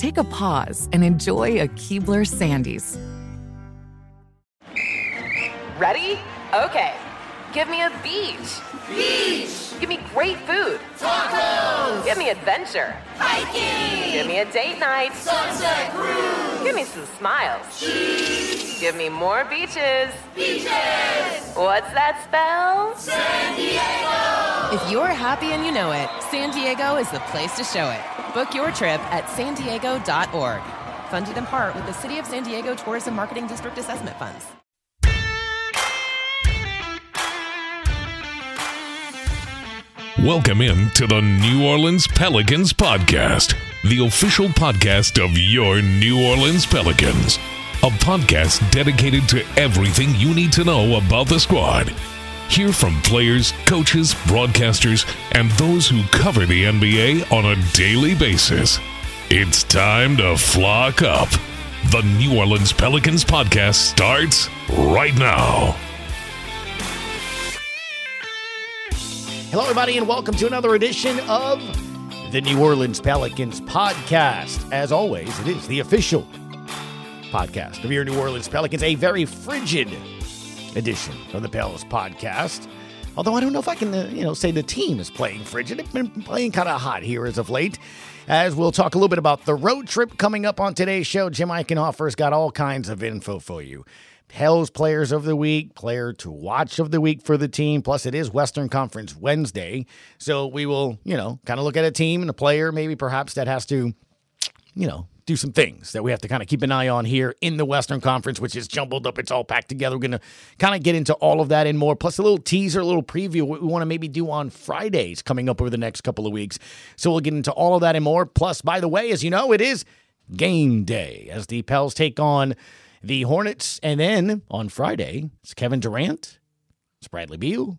Take a pause and enjoy a Keebler Sandies. Ready? Okay. Give me a beach. Beach. Give me great food. Tacos. Give me adventure. Hiking. Give me a date night. Sunset cruise. Give me some smiles. Cheese. Give me more beaches. Beaches. What's that spell? San Diego. If you're happy and you know it, San Diego is the place to show it. Book your trip at san diego.org. Funded in part with the City of San Diego Tourism Marketing District Assessment Funds. Welcome in to the New Orleans Pelicans podcast, the official podcast of your New Orleans Pelicans. A podcast dedicated to everything you need to know about the squad. Hear from players, coaches, broadcasters, and those who cover the NBA on a daily basis. It's time to flock up. The New Orleans Pelicans podcast starts right now. Hello, everybody, and welcome to another edition of the New Orleans Pelicans podcast. As always, it is the official podcast of your New Orleans Pelicans, a very frigid edition of the Pels podcast. Although I don't know if I can, uh, you know, say the team is playing frigid. It's been playing kind of hot here as of late. As we'll talk a little bit about the road trip coming up on today's show, Jim Eichenhofer's got all kinds of info for you. Pels players of the week, player to watch of the week for the team. Plus, it is Western Conference Wednesday. So we will, you know, kind of look at a team and a player, maybe perhaps that has to, you know, do some things that we have to kind of keep an eye on here in the Western Conference, which is jumbled up. It's all packed together. We're going to kind of get into all of that and more, plus a little teaser, a little preview, what we want to maybe do on Fridays coming up over the next couple of weeks. So we'll get into all of that and more. Plus, by the way, as you know, it is game day as the Pels take on the Hornets. And then on Friday, it's Kevin Durant, it's Bradley Beal,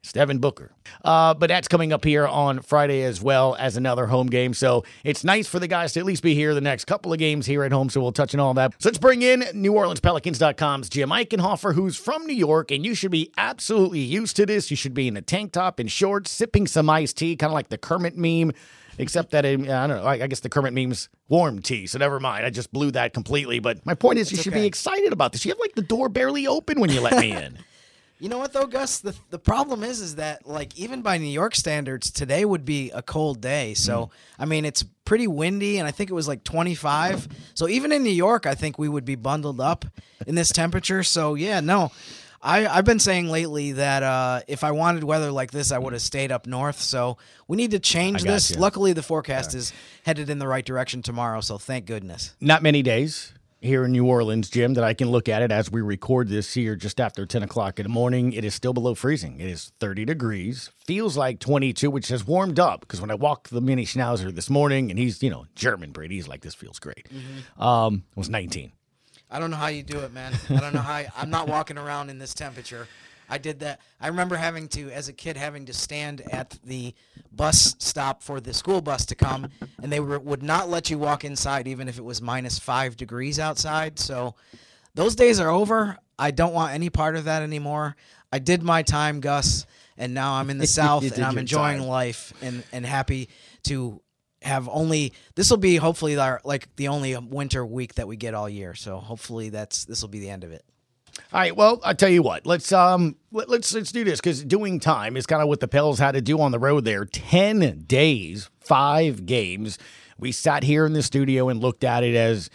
it's Devin Booker. Uh, but that's coming up here on Friday as well as another home game. So it's nice for the guys to at least be here the next couple of games here at home. So we'll touch on all that. So let's bring in NewOrleansPelicans.com's Jim Eichenhofer, who's from New York, and you should be absolutely used to this. You should be in a tank top and shorts, sipping some iced tea, kind of like the Kermit meme except that it, I don't know. I guess the Kermit meme's warm tea, so never mind. I just blew that completely. But my point is, you should okay. be excited about this. You have like the door barely open when you let me in. You know what though, Gus? The the problem is is that like even by New York standards, today would be a cold day. So Mm. I mean it's pretty windy and I think it was like twenty five. So even in New York I think we would be bundled up in this temperature. So yeah, no. I, I've been saying lately that uh, if I wanted weather like this, I would have stayed up north. So we need to change this. gotcha. Luckily, the forecast is headed in the right direction tomorrow. So thank goodness. Not many days here in New Orleans, Jim, that I can look at it as we record this here just after 10 o'clock in the morning. It is still below freezing. It is 30 degrees. Feels like 22, which has warmed up because when I walked the mini schnauzer this morning, and he's, you know, German breed, he's like, this feels great. Um, it was 19. I don't know how you do it, man. I don't know how. I, I'm not walking around in this temperature. I did that. I remember having to, as a kid, having to stand at the bus stop for the school bus to come, and they were, would not let you walk inside, even if it was minus five degrees outside. So those days are over. I don't want any part of that anymore. I did my time, Gus, and now I'm in the South, and I'm enjoying time. life and and happy to have only this will be hopefully our like the only winter week that we get all year. So hopefully that's this will be the end of it. All right. Well, I'll tell you what. Let's um let, let's let's do this because doing time is kind of what the Pels had to do on the road there. Ten days, five games. We sat here in the studio and looked at it as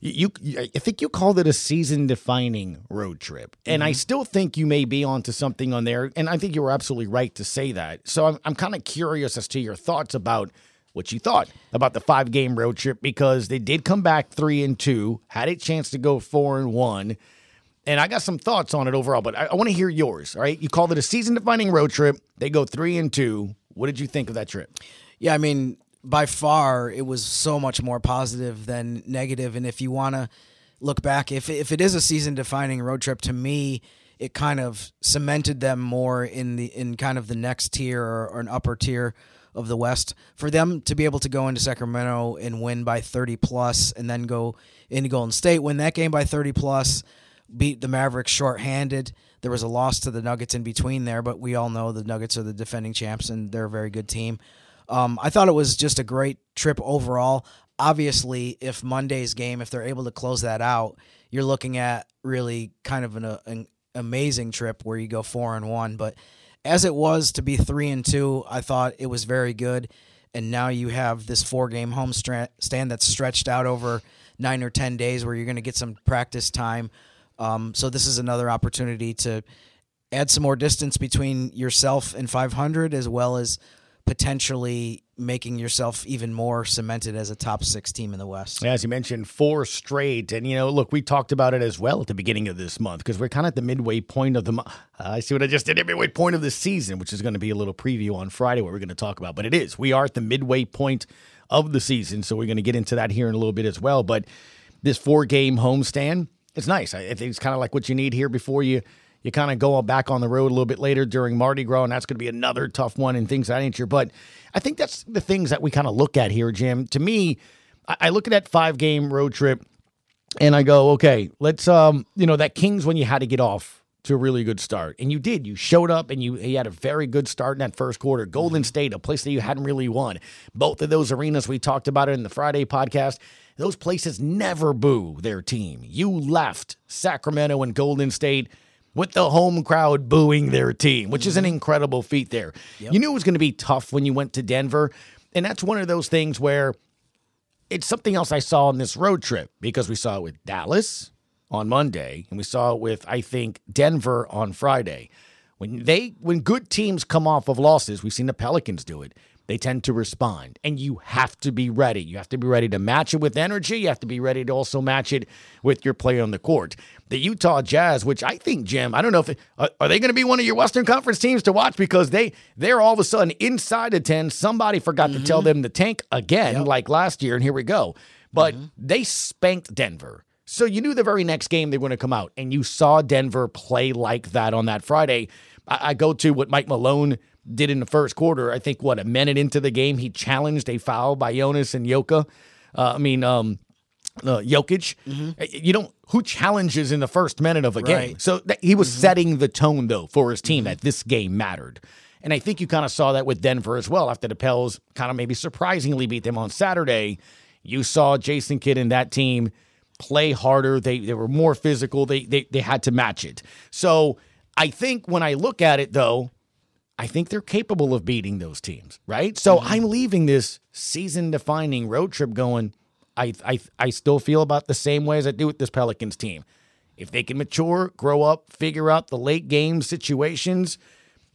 you, you I think you called it a season defining road trip. And Mm-hmm. I still think you may be onto something on there. And I think you were absolutely right to say that. So I'm, I'm kind of curious as to your thoughts about what you thought about the five game road trip because they did come back three and two, had a chance to go four and one. And I got some thoughts on it overall, but I, I want to hear yours. All right. You called it a season defining road trip. They go three and two. What did you think of that trip? Yeah, I mean, by far, it was so much more positive than negative. And if you want to look back, if if it is a season-defining road trip, to me, it kind of cemented them more in the in kind of the next tier or, or an upper tier of the West. For them to be able to go into Sacramento and win by 30 plus, and then go into Golden State, win that game by 30 plus, beat the Mavericks shorthanded. There was a loss to the Nuggets in between there, but we all know the Nuggets are the defending champs and they're a very good team. Um, I thought it was just a great trip overall. Obviously, if Monday's game, if they're able to close that out, you're looking at really kind of an, uh, an amazing trip where you go four and one. But as it was to be three and two, I thought it was very good. And now you have this four game home stand that's stretched out over nine or 10 days where you're going to get some practice time. Um, so this is another opportunity to add some more distance between yourself and 500 as well as potentially making yourself even more cemented as a top six team in the West. As you mentioned, four straight. And, you know, look, we talked about it as well at the beginning of this month because we're kind of at the midway point of the. Uh, I see what I just did, midway point of the season, which is going to be a little preview on Friday, what we're going to talk about. But it is. We are at the midway point of the season. So we're going to get into that here in a little bit as well. But this four game homestand, it's nice. I think it's kind of like what you need here before you you kind of go back on the road a little bit later during Mardi Gras, and that's going to be another tough one and things of that nature. But I think that's the things that we kind of look at here, Jim. To me, I, I look at that five game road trip and I go, okay, let's um, you know, that Kings when you had to get off to a really good start. And you did. You showed up and you, you had a very good start in that first quarter. Golden State, a place that you hadn't really won. Both of those arenas, we talked about it in the Friday podcast. Those places never boo their team. You left Sacramento and Golden State with the home crowd booing their team, which is an mm-hmm. incredible feat there. You knew it was going to be tough when you went to Denver. And that's one of those things where it's something else I saw on this road trip because we saw it with Dallas on Monday and we saw it with I think Denver on Friday. When they when good teams come off of losses, we've seen the Pelicans do it. They tend to respond, and you have to be ready. You have to be ready to match it with energy. You have to be ready to also match it with your play on the court. The Utah Jazz, which I think, Jim, I don't know if it, are, they going to be one of your Western Conference teams to watch because they they're all of a sudden inside of ten. Somebody forgot to tell mm-hmm. them to tank again, like last year, and here we go. But mm-hmm. they spanked Denver. So you knew the very next game they were going to come out, and you saw Denver play like that on that Friday. I, I go to what Mike Malone did in the first quarter. I think what a minute into the game, he challenged a foul by Jonas and Yoka. Uh, I mean, um, uh, Jokic. You don't who challenges in the first minute of a game. So that, he was setting the tone though for his team that this game mattered. And I think you kind of saw that with Denver as well. After the Pels kind of maybe surprisingly beat them on Saturday, you saw Jason Kidd and that team play harder. They they were more physical. They they they had to match it. So I think when I look at it though, I think they're capable of beating those teams, right? So mm-hmm. I'm leaving this season defining road trip going. I, I I still feel about the same way as I do with this Pelicans team. If they can mature, grow up, figure out the late game situations,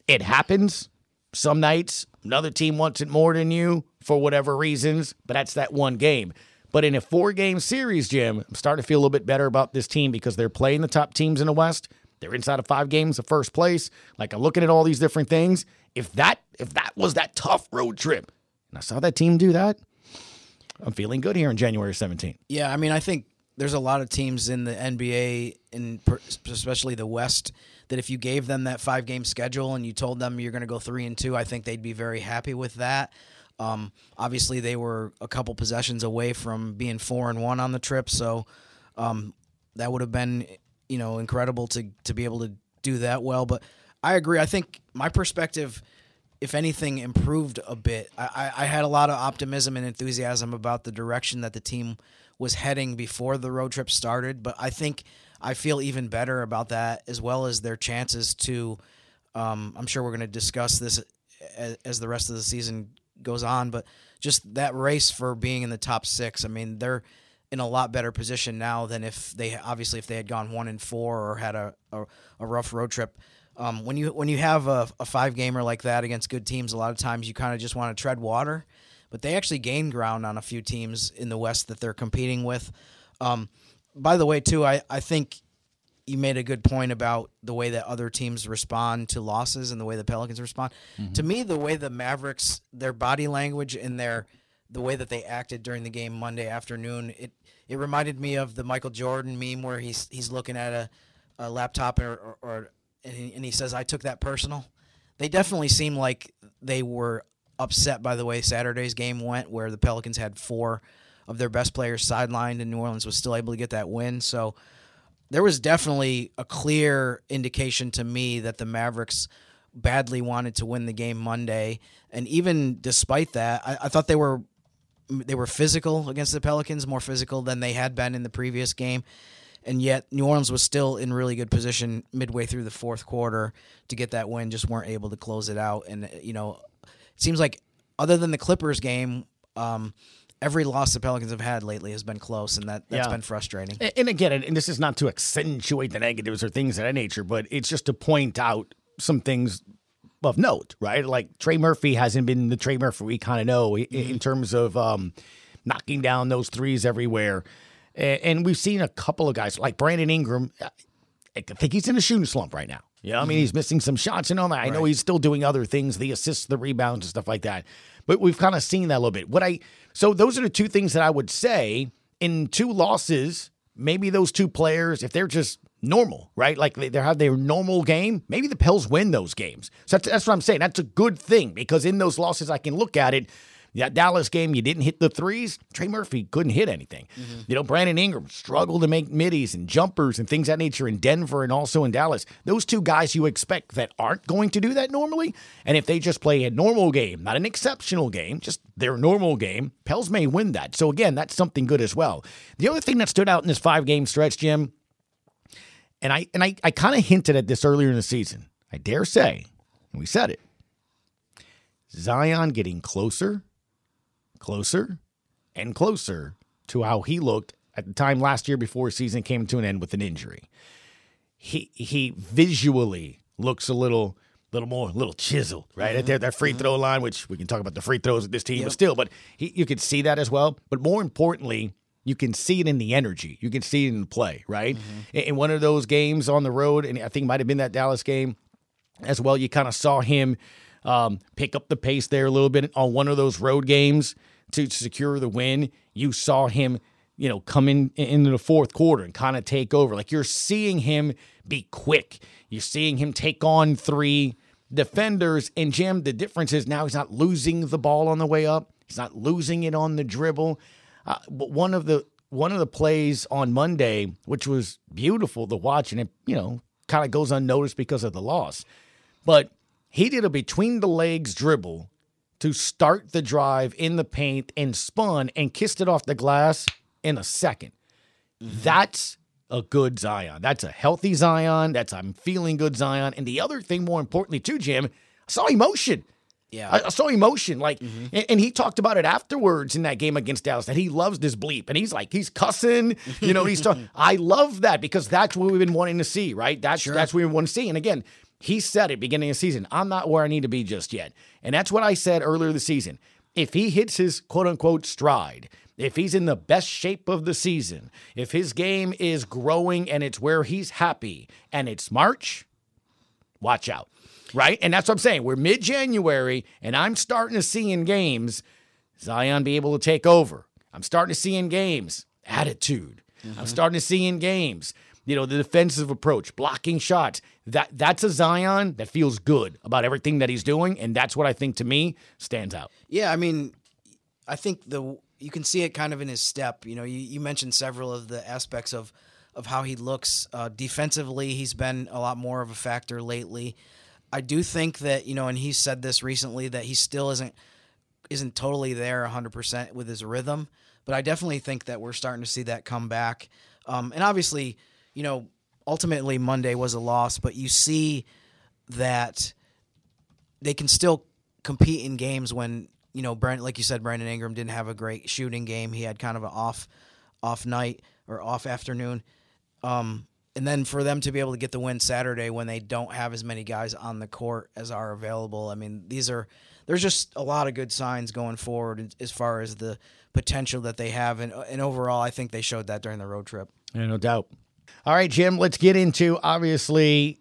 it happens. Some nights, another team wants it more than you for whatever reasons, but that's that one game. But in a four game series, Jim, I'm starting to feel a little bit better about this team because they're playing the top teams in the West. They're inside of five games of first place. Like I'm looking at all these different things. If that if that was that tough road trip, and I saw that team do that, I'm feeling good here on January 17th. Yeah, I mean, I think there's a lot of teams in the NBA, and especially the West, that if you gave them that five game schedule and you told them you're going to go three and two, I think they'd be very happy with that. Um, obviously, they were a couple possessions away from being four and one on the trip, so um, that would have been, you know, incredible to to be able to do that well. But I agree. I think my perspective, if anything, improved a bit. I, I, had a lot of optimism and enthusiasm about the direction that the team was heading before the road trip started. But I think I feel even better about that, as well as their chances to. Um, I'm sure we're going to discuss this as, as the rest of the season goes on, but just that race for being in the top six. I mean, they're in a lot better position now than if they obviously if they had gone one and four or had a a, a rough road trip. Um, when you when you have a, a five gamer like that against good teams, a lot of times you kind of just want to tread water. But they actually gained ground on a few teams in the West that they're competing with. Um, by the way, too, I, I think you made a good point about the way that other teams respond to losses and the way the Pelicans respond. Mm-hmm. To me, the way the Mavericks, their body language and their the way that they acted during the game Monday afternoon, it it reminded me of the Michael Jordan meme where he's he's looking at a, a laptop or, or, or and, he, and he says, "I took that personal." They definitely seem like they were upset by the way Saturday's game went, where the Pelicans had four of their best players sidelined, and New Orleans was still able to get that win. So there was definitely a clear indication to me that the Mavericks badly wanted to win the game Monday, and even despite that, I, I thought they were they were physical against the Pelicans, more physical than they had been in the previous game. And yet, New Orleans was still in really good position midway through the fourth quarter to get that win. Just weren't able to close it out. And you know, it seems like other than the Clippers game, um, every loss the Pelicans have had lately has been close, and that that's yeah. been frustrating. And, and again, and this is not to accentuate the negatives or things of that nature, but it's just to point out some things of note, right? Like Trey Murphy hasn't been the Trey Murphy we kind of know mm-hmm. in terms of um, knocking down those threes everywhere. And we've seen a couple of guys like Brandon Ingram. I think he's in a shooting slump right now. Yeah, I mean, mm-hmm. he's missing some shots and all that. I right. know he's still doing other things, the assists, the rebounds, and stuff like that. But we've kind of seen that a little bit. What I so those are the two things that I would say in two losses. Maybe those two players, if they're just normal, right? Like they, they have their normal game. Maybe the Pels win those games. So that's, that's what I'm saying. That's a good thing because in those losses, I can look at it. That Dallas game, you didn't hit the threes. Trey Murphy couldn't hit anything. Mm-hmm. You know, Brandon Ingram struggled to make middies and jumpers and things that nature in Denver and also in Dallas. Those two guys you expect that aren't going to do that normally. And if they just play a normal game, not an exceptional game, just their normal game, Pels may win that. So again, that's something good as well. The other thing that stood out in this five game stretch, Jim, and I and I, I kind of hinted at this earlier in the season. I dare say, and we said it. Zion getting closer, closer, and closer to how he looked at the time last year before his season came to an end with an injury. He he visually looks a little little more, a little chiseled, right? Mm-hmm. At that free mm-hmm. throw line, which we can talk about the free throws of this team, yep. but still, but he, you could see that as well. But more importantly, you can see it in the energy. You can see it in the play, right? Mm-hmm. In one of those games on the road, and I think it might have been that Dallas game as well, you kind of saw him um, pick up the pace there a little bit on one of those road games to secure the win. You saw him, you know, come in into the fourth quarter and kind of take over. Like you're seeing him be quick. You're seeing him take on three defenders. And Jim, the difference is now he's not losing the ball on the way up. He's not losing it on the dribble. Uh, one of the one of the plays on Monday, which was beautiful to watch, and it you know kind of goes unnoticed because of the loss, but he did a between the legs dribble to start the drive in the paint and spun and kissed it off the glass in a 2nd mm-hmm. That's a good Zion. That's a healthy Zion. That's I'm feeling good Zion. And the other thing, more importantly, too, Jim, I saw emotion. Yeah, I, I saw emotion. Like, mm-hmm. and, and, he talked about it afterwards in that game against Dallas that he loves this bleep, and he's like, he's cussing. You know, he's talking. I love that because that's what we've been wanting to see, right? That's sure. that's what we want to see. And again, he said it beginning of the season. I'm not where I need to be just yet, and that's what I said earlier this season. If he hits his quote unquote stride, if he's in the best shape of the season, if his game is growing and it's where he's happy, and it's March, watch out right? And that's what I'm saying. We're mid January, and I'm starting to see in games Zion be able to take over. I'm starting to see in games attitude. Mm-hmm. I'm starting to see in games, you know, the defensive approach, blocking shots. That that's a Zion that feels good about everything that he's doing, and that's what I think to me stands out. Yeah, I mean, I think the you can see it kind of in his step. You know, you, you mentioned several of the aspects of of how he looks uh, defensively. He's been a lot more of a factor lately. I do think that you know, and he said this recently that he still isn't isn't totally there 100% with his rhythm, but I definitely think that we're starting to see that come back. Um, and obviously, you know, ultimately Monday was a loss, but you see that they can still compete in games when you know, Brent, like you said, Brandon Ingram didn't have a great shooting game. He had kind of an off off night or off afternoon. Um, and then for them to be able to get the win Saturday when they don't have as many guys on the court as are available. I mean, these are there's just a lot of good signs going forward as far as the potential that they have, and and overall, I think they showed that during the road trip. Yeah, no doubt. All right, Jim, let's get into obviously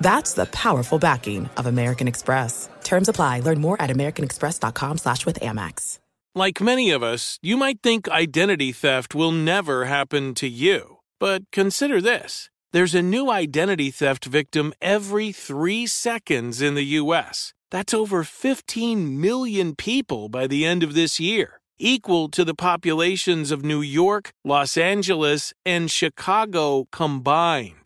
That's the powerful backing of American Express. Terms apply. Learn more at americanexpress.com slash with Amex. Like many of us, you might think identity theft will never happen to you. But consider this. There's a new identity theft victim every three seconds in the U.S. That's over 15 million people by the end of this year, equal to the populations of New York, Los Angeles, and Chicago combined.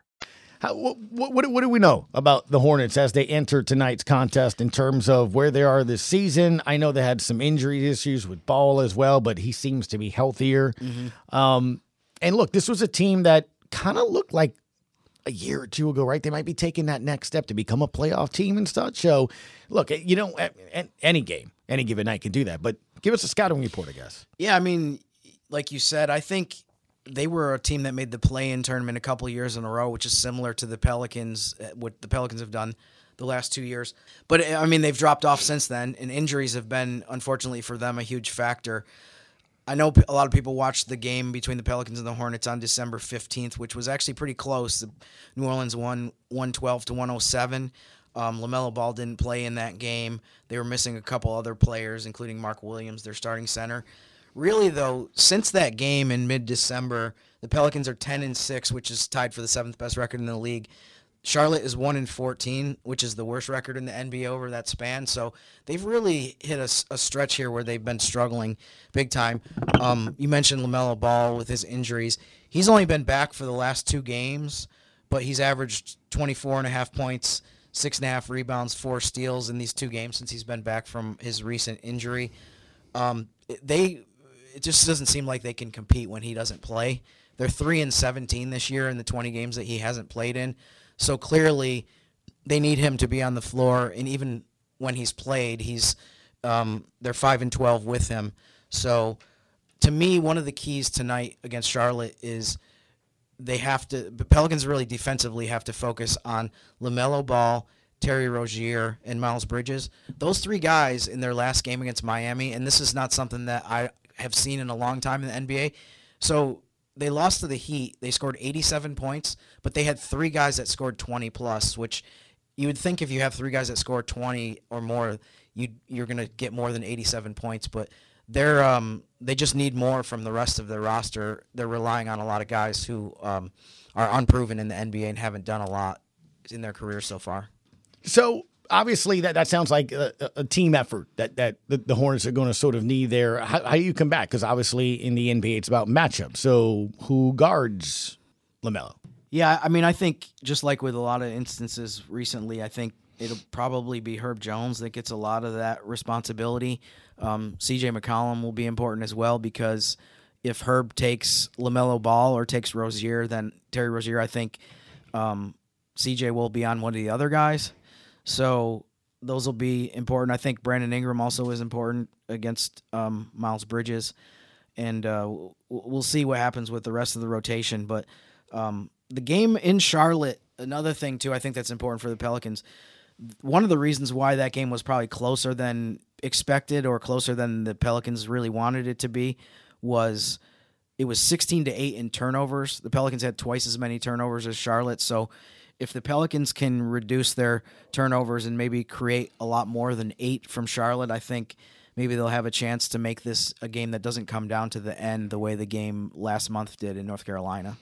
How, what, what, what do we know about the Hornets as they enter tonight's contest in terms of where they are this season? I know they had some injury issues with Ball as well, but he seems to be healthier. Mm-hmm. Um, and look, this was a team that kind of looked like a year or two ago, right? They might be taking that next step to become a playoff team and such. So, look, you know, any game, any given night can do that. But give us a scouting report, I guess. Yeah, I mean, like you said, I think they were a team that made the play-in tournament a couple years in a row, which is similar to the Pelicans, uh, what the Pelicans have done the last two years. But I mean, they've dropped off since then, and injuries have been, unfortunately for them, a huge factor. I know a lot of people watched the game between the Pelicans and the Hornets on December 15th, which was actually pretty close. New Orleans won 112 to 107. Um, LaMelo Ball didn't play in that game. They were missing a couple other players, including Mark Williams, their starting center. Really, though, since that game in mid-December, the Pelicans are 10 and 6, which is tied for the seventh best record in the league. Charlotte is 1 and 14, which is the worst record in the NBA over that span. So they've really hit a, a stretch here where they've been struggling big time. Um, you mentioned LaMelo Ball with his injuries. He's only been back for the last two games, but he's averaged 24 and a half points, six and a half rebounds, four steals in these two games since he's been back from his recent injury. Um, they it just doesn't seem like they can compete when he doesn't play. They're three and seventeen this year in the twenty games that he hasn't played in. So clearly, they need him to be on the floor, and even when he's played, he's um, they're five and twelve with him. So, to me, one of the keys tonight against Charlotte is they have to. The Pelicans really defensively have to focus on LaMelo Ball. Terry Rozier and Miles Bridges. Those three guys in their last game against Miami, and this is not something that I have seen in a long time in the NBA. So they lost to the Heat. They scored 87 points, but they had three guys that scored 20 plus, which you would think if you have three guys that score 20 or more, you you're going to get more than 87 points, but they're um, they just need more from the rest of their roster. They're relying on a lot of guys who um, are unproven in the NBA and haven't done a lot in their career so far. So obviously that, that sounds like a, a team effort that that the, Hornets are going to sort of need there. How, how do you come back? Because obviously in the NBA it's about matchup. So who guards Lamelo? Yeah, I mean, I think just like with a lot of instances recently, I think it'll probably be Herb Jones that gets a lot of that responsibility. Um, CJ McCollum will be important as well because if Herb takes Lamelo Ball or takes Rozier, then Terry Rozier, I think um, CJ will be on one of the other guys. So those will be important. I think Brandon Ingram also is important against um, Miles Bridges, and uh, we'll see what happens with the rest of the rotation. But um, the game in Charlotte, another thing too, I think that's important for the Pelicans. One of the reasons why that game was probably closer than expected or closer than the Pelicans really wanted it to be was it was 16 to 8 in turnovers. The Pelicans had twice as many turnovers as Charlotte, so if the Pelicans can reduce their turnovers and maybe create a lot more than 8 from Charlotte, I think maybe they'll have a chance to make this a game that doesn't come down to the end the way the game last month did in North Carolina.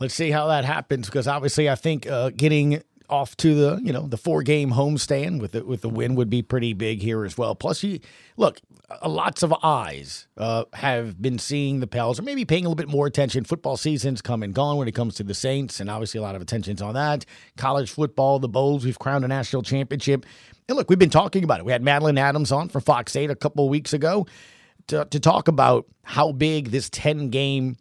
Let's see how that happens because obviously I think uh, getting off to the you know the four game homestand with the, with the win would be pretty big here as well. Plus, you look, lots of eyes uh, have been seeing the Pels or maybe paying a little bit more attention. Football season's come and gone when it comes to the Saints, and obviously a lot of attention's on that. College football, the Bowls, we've crowned a national championship. And look, we've been talking about it. We had Madeline Adams on from Fox 8 a couple of weeks ago to, to talk about how big this 10 game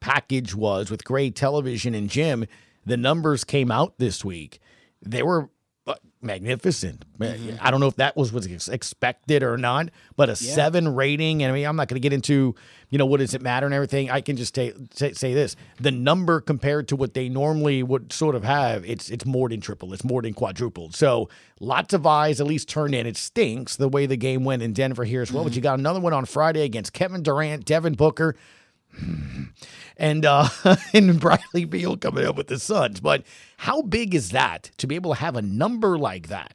package was with Gray Television and Jim the numbers came out this week. They were uh, magnificent. Mm-hmm. I don't know if that was was expected or not, but a yeah. seven rating. And I mean, I'm not going to get into you know what does it matter and everything. I can just say, say, say this: the number compared to what they normally would sort of have, it's it's more than triple. It's more than quadrupled. So lots of eyes at least turned in. It stinks the way the game went in Denver here as well. Mm-hmm. But you got another one on Friday against Kevin Durant, Devin Booker and uh, and Bradley Beal coming up with the Suns. But how big is that to be able to have a number like that?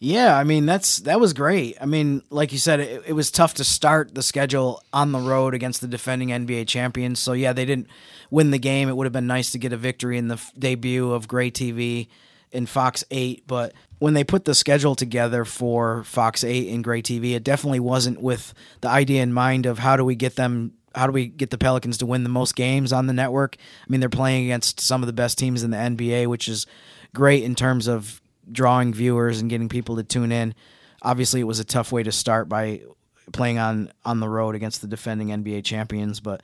Yeah, I mean that's that was great. I mean, like you said, it, it, was tough to start the schedule on the road against the defending NBA champions. So yeah, they didn't win the game. It would have been nice to get a victory in the f- debut of Gray TV in Fox Eight, but when they put the schedule together for Fox Eight and Gray TV, it definitely wasn't with the idea in mind of how do we get them how do we get the Pelicans to win the most games on the network? I mean, they're playing against some of the best teams in the NBA, which is great in terms of drawing viewers and getting people to tune in. Obviously, it was a tough way to start by playing on on the road against the defending NBA champions, but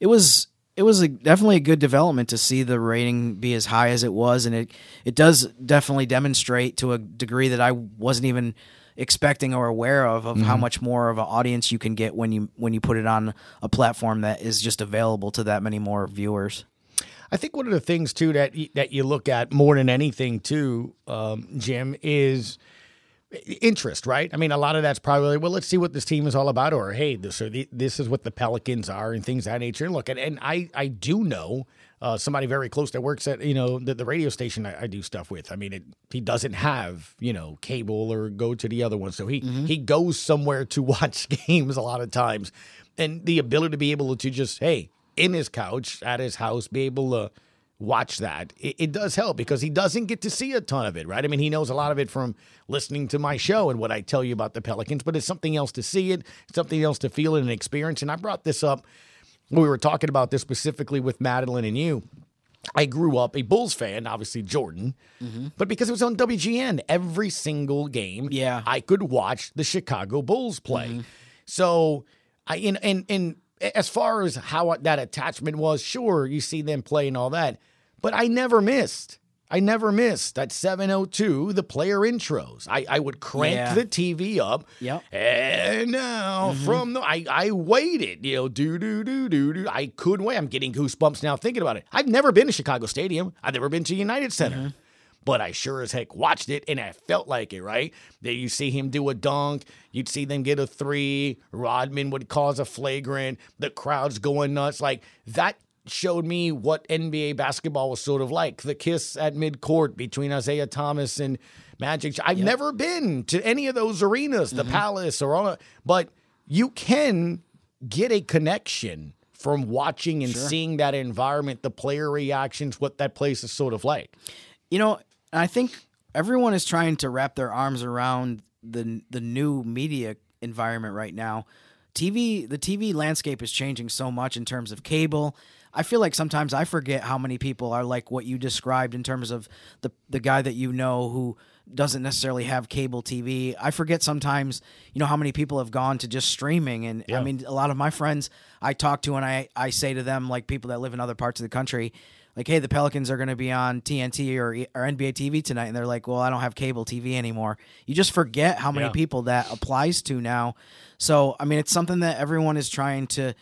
it was it was a, definitely a good development to see the rating be as high as it was, and it it does definitely demonstrate to a degree that I wasn't even expecting or aware of of mm-hmm. how much more of an audience you can get when you when you put it on a platform that is just available to that many more viewers. I think one of the things too that that you look at more than anything too, um, Jim, is interest, right? I mean, a lot of that's probably well, let's see what this team is all about, or hey, this or the, this is what the Pelicans are, and things that nature. And look, and, and I I do know uh, somebody very close that works at you know the, the radio station I, I, do stuff with. I mean, it, he doesn't have you know cable or go to the other one, so he mm-hmm. he goes somewhere to watch games a lot of times, and the ability to be able to just hey in his couch at his house be able to watch that it, it, does help because he doesn't get to see a ton of it right i mean he knows a lot of it from listening to my show and what i tell you about the pelicans but it's something else to see it something else to feel it and experience and i brought this up we were talking about this specifically with Madeline and you. I grew up a Bulls fan, obviously Jordan, mm-hmm. but because it was on WGN every single game, yeah, I could watch the Chicago Bulls play. Mm-hmm. So, I and and and as far as how that attachment was, sure, you see them play and all that, but I never missed. I never missed at 702 the player intros. I, I would crank yeah. the TV up. Yep. And now mm-hmm. from the I, I waited, you know, do do do do do. I couldn't wait. I'm getting goosebumps now thinking about it. I've never been to Chicago Stadium. I've never been to United Center. Mm-hmm but I sure as heck watched it and I felt like it, right? That you see him do a dunk, you'd see them get a three, Rodman would cause a flagrant, the crowd's going nuts. Like that showed me what NBA basketball was sort of like. The kiss at midcourt between Isiah Thomas and Magic. I've yep. never been to any of those arenas, the mm-hmm. Palace or all, but you can get a connection from watching and sure. seeing that environment, the player reactions, what that place is sort of like. You know, I think everyone is trying to wrap their arms around the the new media environment right now. TV, the TV landscape is changing so much in terms of cable. I feel like sometimes I forget how many people are like what you described in terms of the the guy that you know who doesn't necessarily have cable TV. I forget sometimes, you know, how many people have gone to just streaming. And yeah. I mean, a lot of my friends I talk to and I, I say to them, like people that live in other parts of the country, like, hey, the Pelicans are going to be on TNT or, or NBA TV tonight. And they're like, well, I don't have cable TV anymore. You just forget how many yeah. people that applies to now. So, I mean, it's something that everyone is trying to,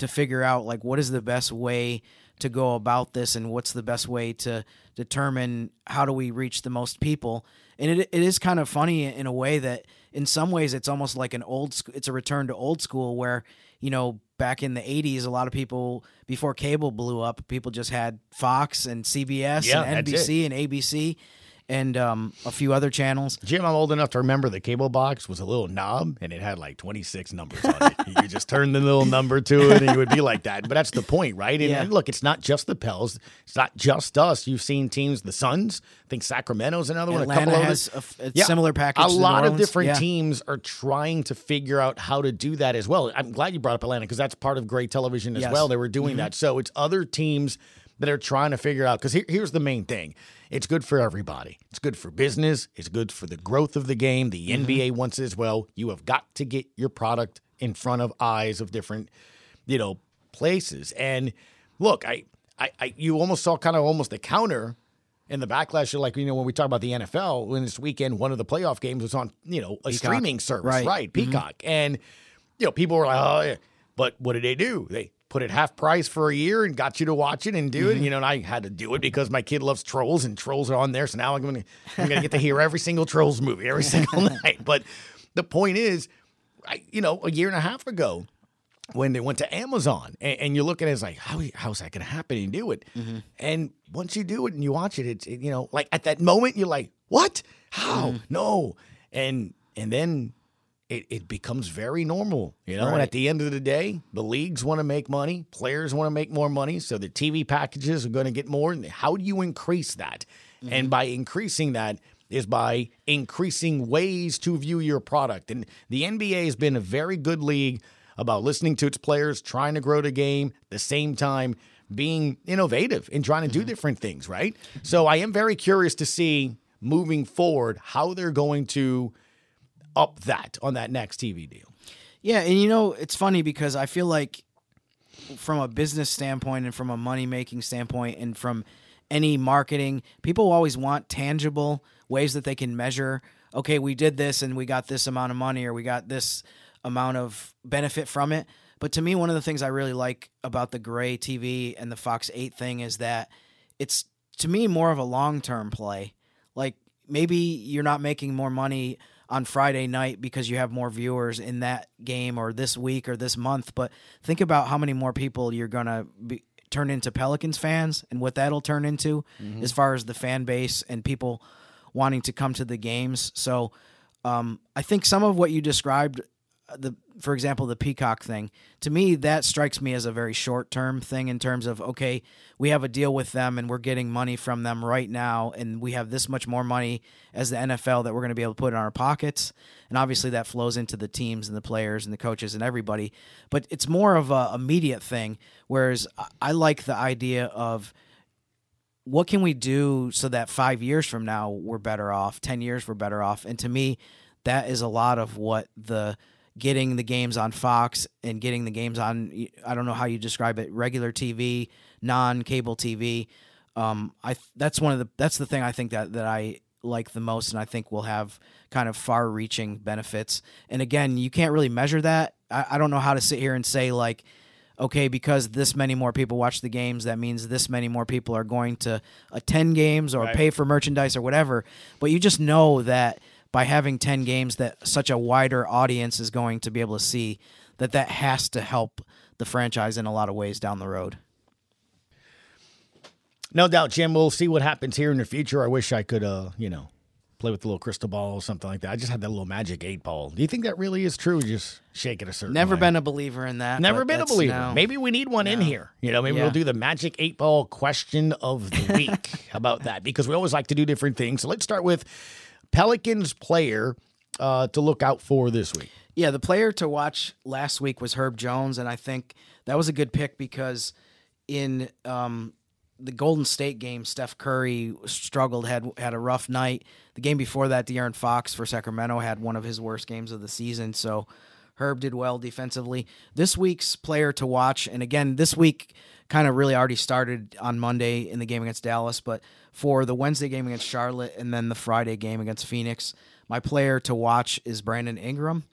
to, figure out, like, what is the best way to go about this and what's the best way to determine how do we reach the most people. And it, it is kind of funny in a way that in some ways it's almost like an old, it's a return to old school where, you know, back in the 80s, a lot of people, before cable blew up, people just had Fox and CBS yeah, and NBC and ABC and um, a few other channels. Jim, I'm old enough to remember the cable box was a little knob and it had like 26 numbers on it. you just turn the little number to it and it would be like that. But that's the point, right? And, yeah. and look, it's not just the Pels. It's not just us. You've seen teams, the Suns. I think Sacramento's another Atlanta one. A couple has of a, a yeah. similar package. A lot of different yeah. teams are trying to figure out how to do that as well. I'm glad you brought up Atlanta because that's part of Gray Television as yes. well. They were doing mm-hmm. that. So it's other teams that are trying to figure out because here, here's the main thing it's good for everybody. It's good for business. It's good for the growth of the game. The mm-hmm. NBA wants it as well. You have got to get your product in front of eyes of different, you know, places. And look, I, I, I you almost saw kind of almost the counter in the backlash. Like you know, when we talk about the NFL, when this weekend one of the playoff games was on, you know, a Peacock. streaming service, right? right mm-hmm. Peacock, mm-hmm. and you know, people were like, oh, yeah. but what did they do? They put it half price for a year and got you to watch it and do mm-hmm. it. You know, and I had to do it because my kid loves trolls and trolls are on there. So now I'm gonna I'm gonna get to hear every single trolls movie every single night. But the point is, I, you know, a year and a half ago when they went to Amazon and, and you're looking at it, it's like, how how's that gonna happen and do it? Mm-hmm. And once you do it and you watch it, it's it, you know, like at that moment you're like, what? How? Mm-hmm. No. And and then it, it becomes very normal, you know. Right. And at the end of the day, the leagues want to make money, players want to make more money, so the TV packages are going to get more. And how do you increase that? Mm-hmm. And by increasing that is by increasing ways to view your product. And the NBA has been a very good league about listening to its players, trying to grow the game, at the same time being innovative and trying to do mm-hmm. different things, right? So I am very curious to see moving forward how they're going to up that on that next TV deal. Yeah, and you know, it's funny because I feel like from a business standpoint and from a money making standpoint and from any marketing, people always want tangible ways that they can measure, okay, we did this and we got this amount of money or we got this amount of benefit from it. But to me, one of the things I really like about the Gray TV and the Fox 8 thing is that it's to me more of a long term play. Like maybe you're not making more money on Friday night because you have more viewers in that game or this week or this month. But think about how many more people you're gonna be, turn into Pelicans fans and what that'll turn into mm-hmm. as far as the fan base and people wanting to come to the games. So um, I think some of what you described the for example the peacock thing to me that strikes me as a very short term thing in terms of okay we have a deal with them and we're getting money from them right now and we have this much more money as the NFL that we're going to be able to put in our pockets. And obviously that flows into the teams and the players and the coaches and everybody. But it's more of a immediate thing whereas I like the idea of what can we do so that 5 years from now we're better off 10 years we're better off. And to me that is a lot of what the getting the games on Fox and getting the games on I don't know how you describe it regular TV, non-cable TV. Um, I that's one of the that's the thing I think that that I like the most, and I think will have kind of far-reaching benefits. And again, you can't really measure that. I, I don't know how to sit here and say like, okay, because this many more people watch the games, that means this many more people are going to attend games or right. pay for merchandise or whatever. But you just know that by having 10 games that such a wider audience is going to be able to see that that has to help the franchise in a lot of ways down the road. No doubt, Jim. We'll see what happens here in the future. I wish I could, uh, you know, play with the little crystal ball or something like that. I just had that little magic eight ball. Do you think that really is true? Just shake it a certain Never way? been a believer in that. Never been a believer. now- Maybe we need one in here. You know, maybe Yeah. we'll do the magic eight ball question of the week. How about that? Because we always like to do different things. So let's start with Pelicans player uh, to look out for this week. Yeah, the player to watch last week was Herb Jones, and I think that was a good pick because in um, the Golden State game, Steph Curry struggled, had had a rough night. The game before that, De'Aaron Fox for Sacramento had one of his worst games of the season. So Herb did well defensively. This week's player to watch, and again, this week kind of really already started on Monday in the game against Dallas, but for the Wednesday game against Charlotte and then the Friday game against Phoenix, my player to watch is Brandon Ingram.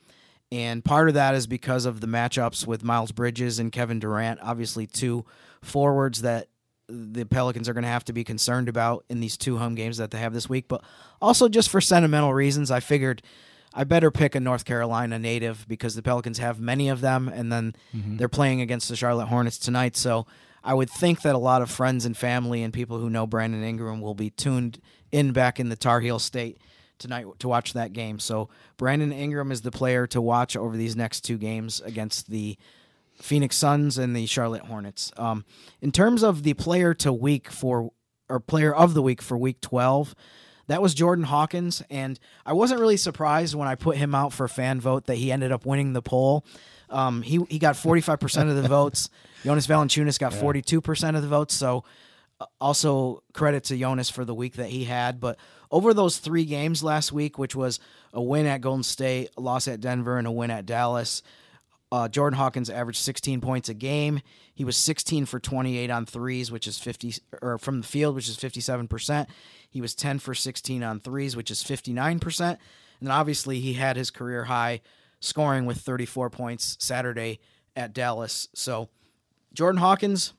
And part of that is because of the matchups with Miles Bridges and Kevin Durant, obviously two forwards that the Pelicans are going to have to be concerned about in these two home games that they have this week. But also just for sentimental reasons, I figured I better pick a North Carolina native because the Pelicans have many of them, and then mm-hmm. they're playing against the Charlotte Hornets tonight. So I would think that a lot of friends and family and people who know Brandon Ingram will be tuned in back in the Tar Heel State tonight to watch that game. So Brandon Ingram is the player to watch over these next two games against the Phoenix Suns and the Charlotte Hornets. Um, in terms of the player to week for or player of the week for week 12, that was Jordan Hawkins and I wasn't really surprised when I put him out for fan vote that he ended up winning the poll. Um, he he got 45% of the votes. Jonas Valanciunas got 42% of the votes, so uh, also credit to Jonas for the week that he had. But over those three games last week, which was a win at Golden State, a loss at Denver, and a win at Dallas, uh, Jordan Hawkins averaged 16 points a game. He was 16 for 28 on threes, which is 50, or from the field, which is 57%. He was 10 for 16 on threes, which is 59%. And then obviously he had his career high scoring with 34 points Saturday at Dallas. So Jordan Hawkins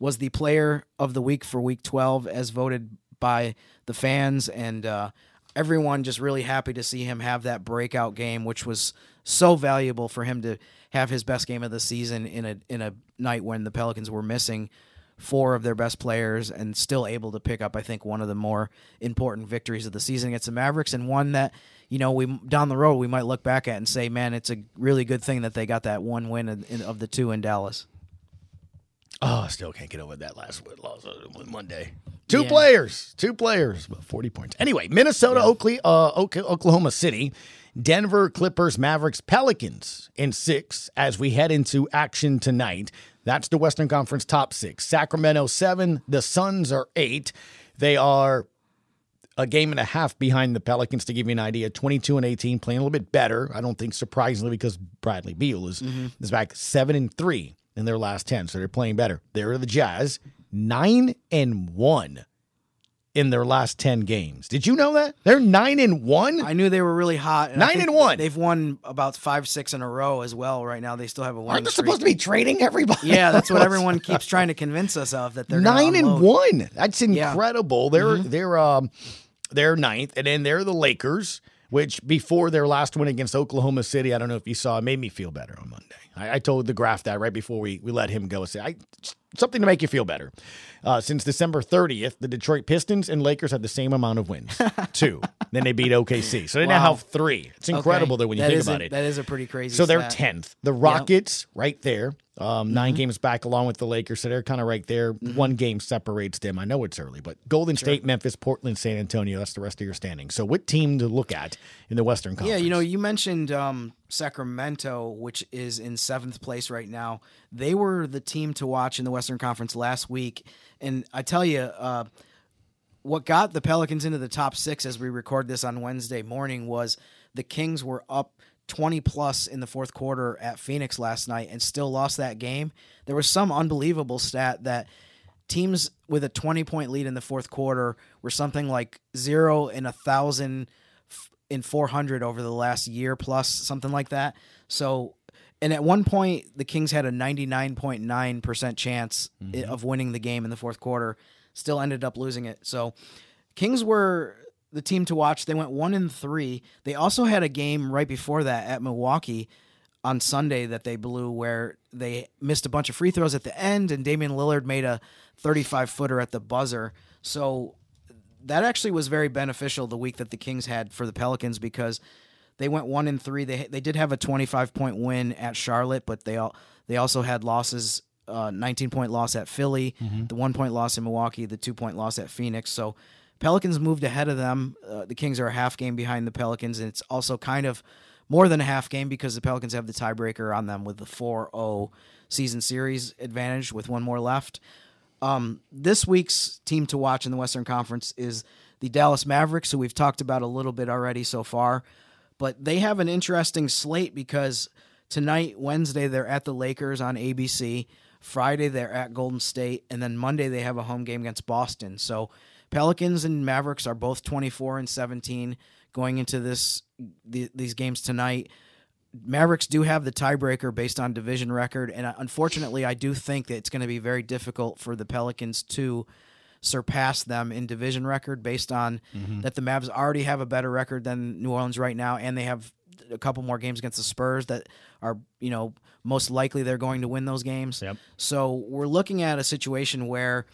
was the player of the week for week 12 as voted by the fans and uh, everyone just really happy to see him have that breakout game which was so valuable for him to have his best game of the season in a in a night when the Pelicans were missing four of their best players and still able to pick up I think one of the more important victories of the season against the Mavericks and one that you know we down the road we might look back at and say man it's a really good thing that they got that one win in, in, of the two in Dallas. Oh, I still can't get over that last loss on Monday. Two Yeah. players, two players, about 40 points. Anyway, Minnesota, Oakley, uh, Oklahoma City, Denver, Clippers, Mavericks, Pelicans in six as we head into action tonight. That's the Western Conference top six. Sacramento, seven. The Suns are eight. They are a game and a half behind the Pelicans to give you an idea. 22 and 18, playing a little bit better. I don't think surprisingly because Bradley Beal is, is back seven and three in their last 10. So they're playing better. They're the Jazz, nine and one in their last 10 games. Did you know that? They're nine and one? I knew they were really hot. and Nine and one. They've won about five, six in a row as well. Right now, they still have a winning Aren't they supposed to be trading everybody? Yeah, that's what everyone keeps trying to convince us of that they're nine and one. That's Yeah. Mm-hmm. incredible. They're they're um they're ninth, and then they're the Lakers, which before their last win against Oklahoma City, I don't know if you saw, it made me feel better on Monday. I, I told the graph that right before we we let him go. I said I something to make you feel better. Uh, since December 30th, the Detroit Pistons and Lakers had the same amount of wins, two. then they beat OKC, so they now have three. It's incredible Okay. that when you That think is a- about it. that is a pretty crazy. So they're tenth. The Rockets right there, um, 9 Mm-hmm. games back along with the Lakers, so they're kind of right there. One game separates them. I know it's early, but Golden State, Memphis, Portland, San Antonio. That's the rest of your standing. So what team to look at in the Western Conference? Yeah, you know, you mentioned um, Sacramento, which is in seventh place right now. They were the team to watch in the Western Conference last week, and I tell you, uh, what got the Pelicans into the top six as we record this on Wednesday morning was the Kings were up 20 plus in the fourth quarter at Phoenix last night and still lost that game. There was some unbelievable stat that teams with a 20 point lead in the fourth quarter were something like zero in a thousand in 400 over the last year plus something like that. So, and at one point, the Kings had a 99.9% chance i- of winning the game in the fourth quarter, still ended up losing it. So, Kings were the team to watch. They went one and three. They also had a game right before that at Milwaukee on Sunday that they blew where they missed a bunch of free throws at the end and Damian Lillard made a 35 footer at the buzzer. So that actually was very beneficial the week that the Kings had for the Pelicans because they went one and three. They they did have a 25 point win at Charlotte, but they all they also had losses. Uh, 19 point loss at Philly, Mm-hmm. the one point loss in Milwaukee, the two point loss at Phoenix. So Pelicans moved ahead of them. Uh, the Kings are a half game behind the Pelicans, and it's also kind of more than a half game because the Pelicans have the tiebreaker on them with the 4 0 season series advantage with one more left. Um, this week's team to watch in the Western Conference is the Dallas Mavericks, who we've talked about a little bit already so far. But they have an interesting slate because tonight, Wednesday, they're at the Lakers on ABC. Friday, they're at Golden State. And then Monday, they have a home game against Boston. So Pelicans and Mavericks are both 24 and 17 going into this the, these games tonight. Mavericks do have the tiebreaker based on division record, and uh, unfortunately, I do think that it's going to be very difficult for the Pelicans to surpass them in division record based on Mm-hmm. that the Mavs already have a better record than New Orleans right now, and they have a couple more games against the Spurs that are, you know, most likely they're going to win those games. Yep. So we're looking at a situation where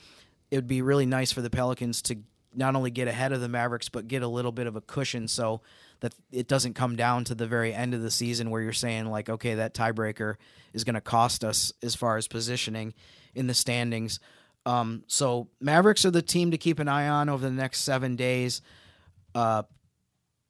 it would be really nice for the Pelicans to not only get ahead of the Mavericks, but get a little bit of a cushion so that it doesn't come down to the very end of the season where you're saying, like, okay, that tiebreaker is going to cost us as far as positioning in the standings. Um, so Mavericks are the team to keep an eye on over the next seven days. Uh,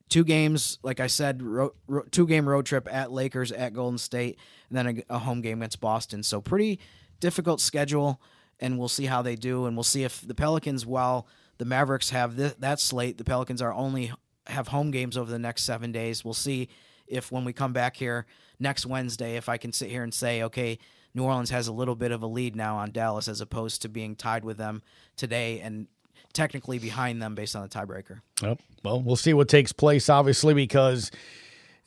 two games, like I said, ro- ro- two game road trip at Lakers, at Golden State, and then a, a home game against Boston. So pretty difficult schedule, and we'll see how they do, and we'll see if the Pelicans, while the Mavericks have th- that slate, the Pelicans are only have home games over the next seven days. We'll see if when we come back here next Wednesday, if I can sit here and say, okay, New Orleans has a little bit of a lead now on Dallas as opposed to being tied with them today and technically behind them based on the tiebreaker. Yep. Well, we'll see what takes place, obviously, because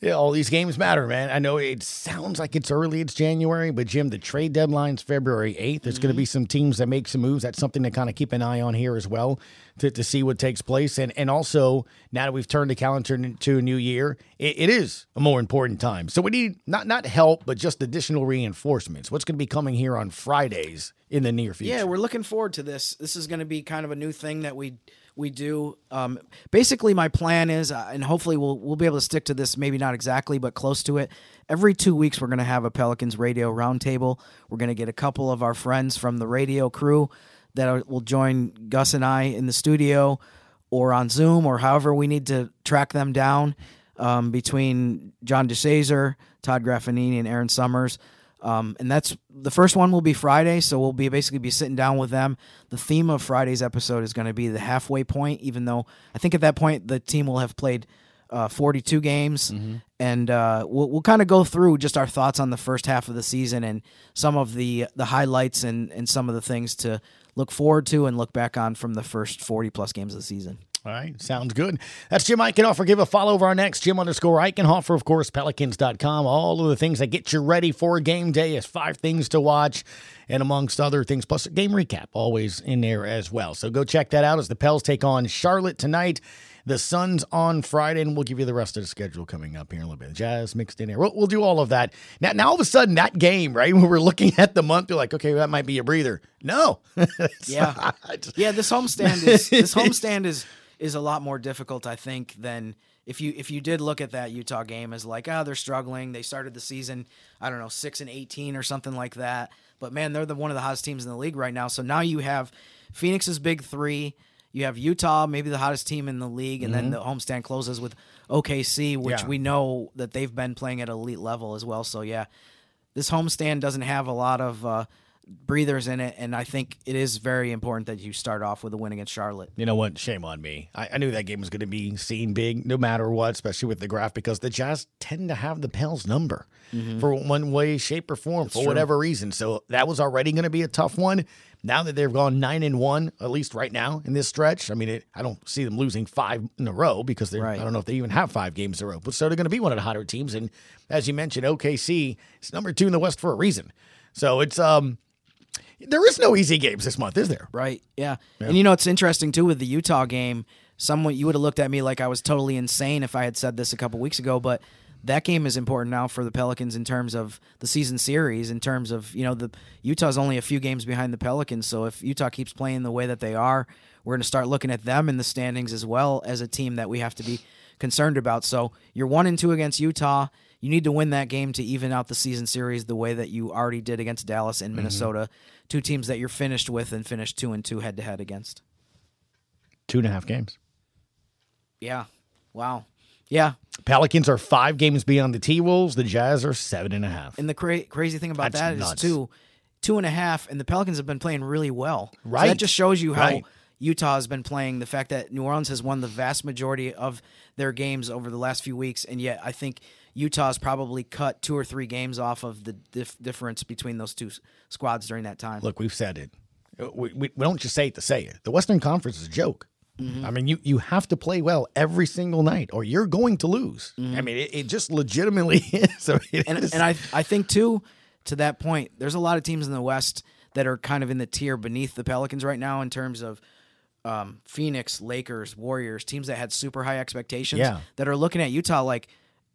yeah, all these games matter, man. I know it sounds like it's early, it's January, but Jim, the trade deadline's February 8th. There's going to be mm-hmm. some teams that make some moves. That's something to kind of keep an eye on here as well to, to see what takes place. And and also, now that we've turned the calendar to a new year, it, it is a more important time. So we need not not help, but just additional reinforcements. What's going to be coming here on Fridays in the near future? Yeah, we're looking forward to this. This is going to be kind of a new thing that we we do. Um, basically, my plan is, uh, and hopefully we'll we'll be able to stick to this. Maybe not exactly, but close to it. Every two weeks, we're going to have a Pelicans radio roundtable. We're going to get a couple of our friends from the radio crew that are, will join Gus and I in the studio or on Zoom or however we need to track them down um, between John DeShazier, Todd Graffagnini, and Erin Summers. Um, and that's the first one will be Friday, so we'll be basically be sitting down with them. The theme of Friday's episode is going to be the halfway point, even though I think at that point the team will have played uh, 42 games, and uh, we'll we'll kind of go through just our thoughts on the first half of the season and some of the the highlights and and some of the things to look forward to and look back on from the first 40 plus games of the season. All right, sounds good. That's Jim Eichenhofer. Give a follow over our next Jim underscore Eichenhofer, of course, Pelicans.com. All of the things that get you ready for game day is five things to watch, and amongst other things, plus a game recap always in there as well. So go check that out as the Pels take on Charlotte tonight. The Suns on Friday, and we'll give you the rest of the schedule coming up here in a little bit. Jazz mixed in here. We'll, we'll do all of that. Now, now all of a sudden, that game, right? When we're looking at the month, you're like, okay, that might be a breather. No. yeah. Yeah, this homestand is this homestand is is a lot more difficult, I think, than if you if you did look at that Utah game as like, oh, they're struggling. They started the season, I don't know, six and eighteen or something like that. But man, they're the one of the hottest teams in the league right now. So now you have Phoenix's big three. You have Utah, maybe the hottest team in the league, and then the homestand closes with OKC, which Yeah. we know that they've been playing at elite level as well. So yeah, this homestand doesn't have a lot of uh, breathers in it, and I think it is very important that you start off with a win against Charlotte. You know what? Shame on me. I, I knew that game was going to be seen big no matter what, especially with the graph, because the Jazz tend to have the Pels number for one way, shape, or form for true. whatever reason. So that was already going to be a tough one. Now that they've gone nine and one, at least right now in this stretch, I mean, it, I don't see them losing five in a row because they Right. I don't know if they even have five games in a row. But so they're going to be one of the hotter teams. And as you mentioned, OKC is number two in the West for a reason. So it's um, there is no easy games this month, is there? Right. Yeah. And you know it's interesting too with the Utah game. Someone you would have looked at me like I was totally insane if I had said this a couple weeks ago, but that game is important now for the Pelicans in terms of the season series. In terms of you know the Utah's only a few games behind the Pelicans, so if Utah keeps playing the way that they are, we're going to start looking at them in the standings as well as a team that we have to be concerned about. So you're one and two against Utah. You need to win that game to even out the season series the way that you already did against Dallas and Minnesota, mm-hmm. two teams that you're finished with and finished two and two head to head against. Two and a half games. Yeah. Wow. Yeah. Pelicans are five games beyond the T Wolves. The Jazz are seven and a half. And the cra- crazy thing about That's that nuts. is two, two and a half, and the Pelicans have been playing really well. Right. So that just shows you how Right. Utah has been playing. The fact that New Orleans has won the vast majority of their games over the last few weeks, and yet I think Utah's probably cut two or three games off of the dif- difference between those two squads during that time. Look, we've said it. We, we, we don't just say it to say it. The Western Conference is a joke. Mm-hmm. I mean, you, you have to play well every single night, or you're going to lose. Mm-hmm. I mean, it, it just legitimately is. I mean, and is- and I I think too to that point, there's a lot of teams in the West that are kind of in the tier beneath the Pelicans right now in terms of um, Phoenix, Lakers, Warriors, teams that had super high expectations Yeah. that are looking at Utah like.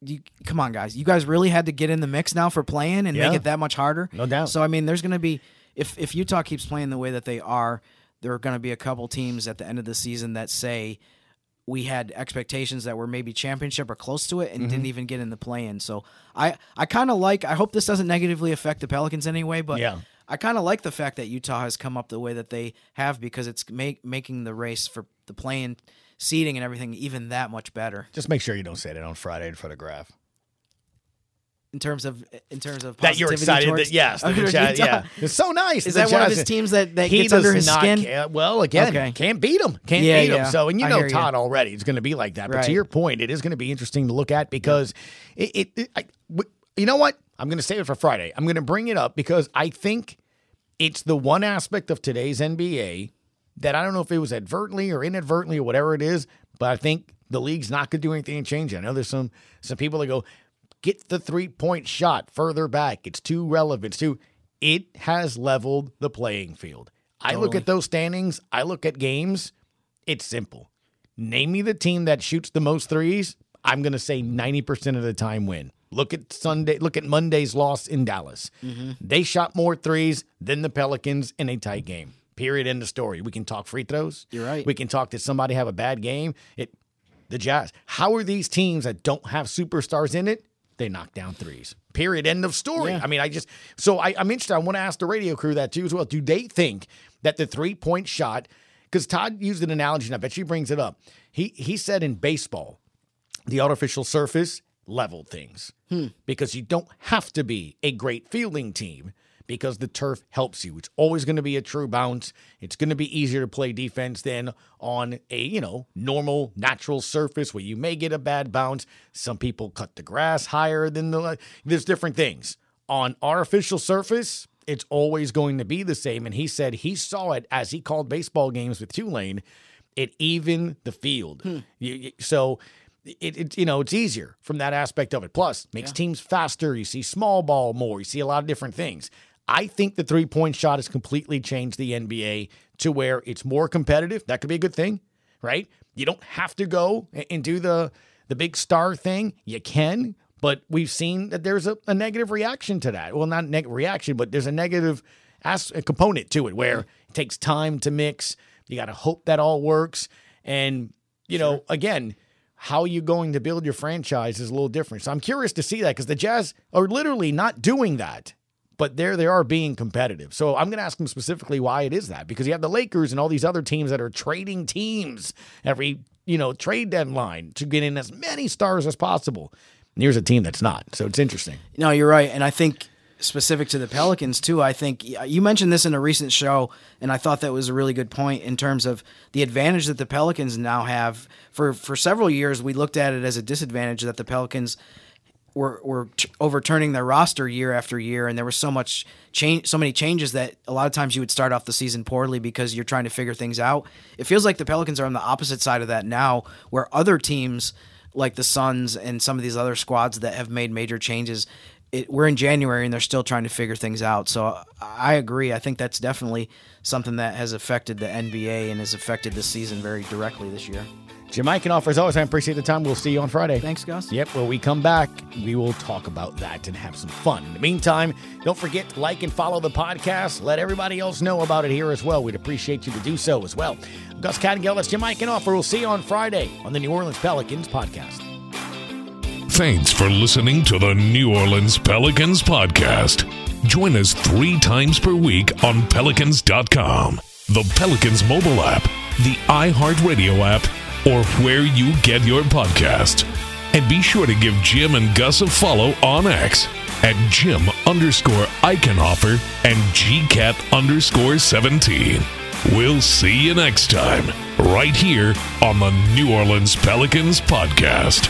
You, come on, guys! You guys really had to get in the mix now for playing and Yeah. make it that much harder. No doubt. So I mean, there's going to be if if Utah keeps playing the way that they are, there are going to be a couple teams at the end of the season that say we had expectations that were maybe championship or close to it and Mm-hmm. didn't even get in the play in. So I I kind of like I hope this doesn't negatively affect the Pelicans anyway, but Yeah. I kind of like the fact that Utah has come up the way that they have because it's make, making the race for the playing seating and everything even that much better just make sure you don't say it on Friday in front of Graph. in terms of in terms of That you're excited towards- that yes, that the. Jazz, yeah, it's so nice. Is that one of his teams that, that gets under his not skin? care- well, again, Okay. can't beat him. Can't Yeah, beat him. So, and you I know hear you. Todd already. It's going to be like that. But Right. to your point, it is going to be interesting to look at because it. it, it I, w- you know what? I'm going to save it for Friday. I'm going to bring it up because I think it's the one aspect of today's NBA that I don't know if it was advertently or inadvertently or whatever it is, but I think the league's not going to do anything to change it. I know there's some some people that go get the three point shot further back. It's too relevant. It's too. It has leveled the playing field. I look at those standings. I look at games. It's simple. Name me the team that shoots the most threes. I'm going to say 90% of the time win. Look at Sunday. Look at Monday's loss in Dallas. Mm-hmm. They shot more threes than the Pelicans in a tight game. Period. End of story. We can talk free throws. You're right. We can talk. Did somebody have a bad game? It. The Jazz. How are these teams that don't have superstars in it? They knock down threes. Period. End of story. Yeah. I mean, I just so I, I'm interested. I want to ask the radio crew that too as well. Do they think that the three point shot? Because Todd used an analogy, and I bet she brings it up. He he said in baseball, the artificial surface leveled things hmm. because you don't have to be a great fielding team because the turf helps you. It's always going to be a true bounce. It's going to be easier to play defense than on a, you know, normal natural surface where you may get a bad bounce. Some people cut the grass higher than the there's different things. On artificial surface, it's always going to be the same and he said he saw it as he called baseball games with Tulane. It even the field. Hmm. You- you- so it, it you know it's easier from that aspect of it. Plus, makes teams faster. You see small ball more. You see a lot of different things. I think the three point shot has completely changed the NBA to where it's more competitive. That could be a good thing, right? You don't have to go and do the the big star thing. You can, but we've seen that there's a, a negative reaction to that. Well, not negative reaction, but there's a negative as a component to it where it takes time to mix. You got to hope that all works, and you know, again, how you going to build your franchise is a little different. So I'm curious to see that because the Jazz are literally not doing that, but there they are being competitive. So I'm going to ask them specifically why it is that because you have the Lakers and all these other teams that are trading teams every you know trade deadline to get in as many stars as possible. And here's a team that's not. So it's interesting. No, you're right, and I think specific to the Pelicans too. I think you mentioned this in a recent show, and I thought that was a really good point in terms of the advantage that the Pelicans now have. For for several years, we looked at it as a disadvantage that the Pelicans were were overturning their roster year after year, and there was so much change, so many changes that a lot of times you would start off the season poorly because you're trying to figure things out. It feels like the Pelicans are on the opposite side of that now, where other teams like the Suns and some of these other squads that have made major changes. It, we're in January and they're still trying to figure things out. So I agree. I think that's definitely something that has affected the NBA and has affected the season very directly this year. Jim Eichenhofer, as always, I appreciate the time. We'll see you on Friday. Thanks, Gus. Yep, when we come back, we will talk about that and have some fun. In the meantime, don't forget to like and follow the podcast. Let everybody else know about it here as well. We'd appreciate you to do so as well. I'm Gus Kattengell, that's Jim Eichenhofer. We'll see you on Friday on the New Orleans Pelicans podcast. Thanks for listening to the New Orleans Pelicans podcast. Join us three times per week on pelicans.com, the Pelicans mobile app, the iHeartRadio app, or where you get your podcast. And be sure to give Jim and Gus a follow on X at Jim underscore Eichenhofer and GCAT underscore 17. We'll see you next time, right here on the New Orleans Pelicans podcast.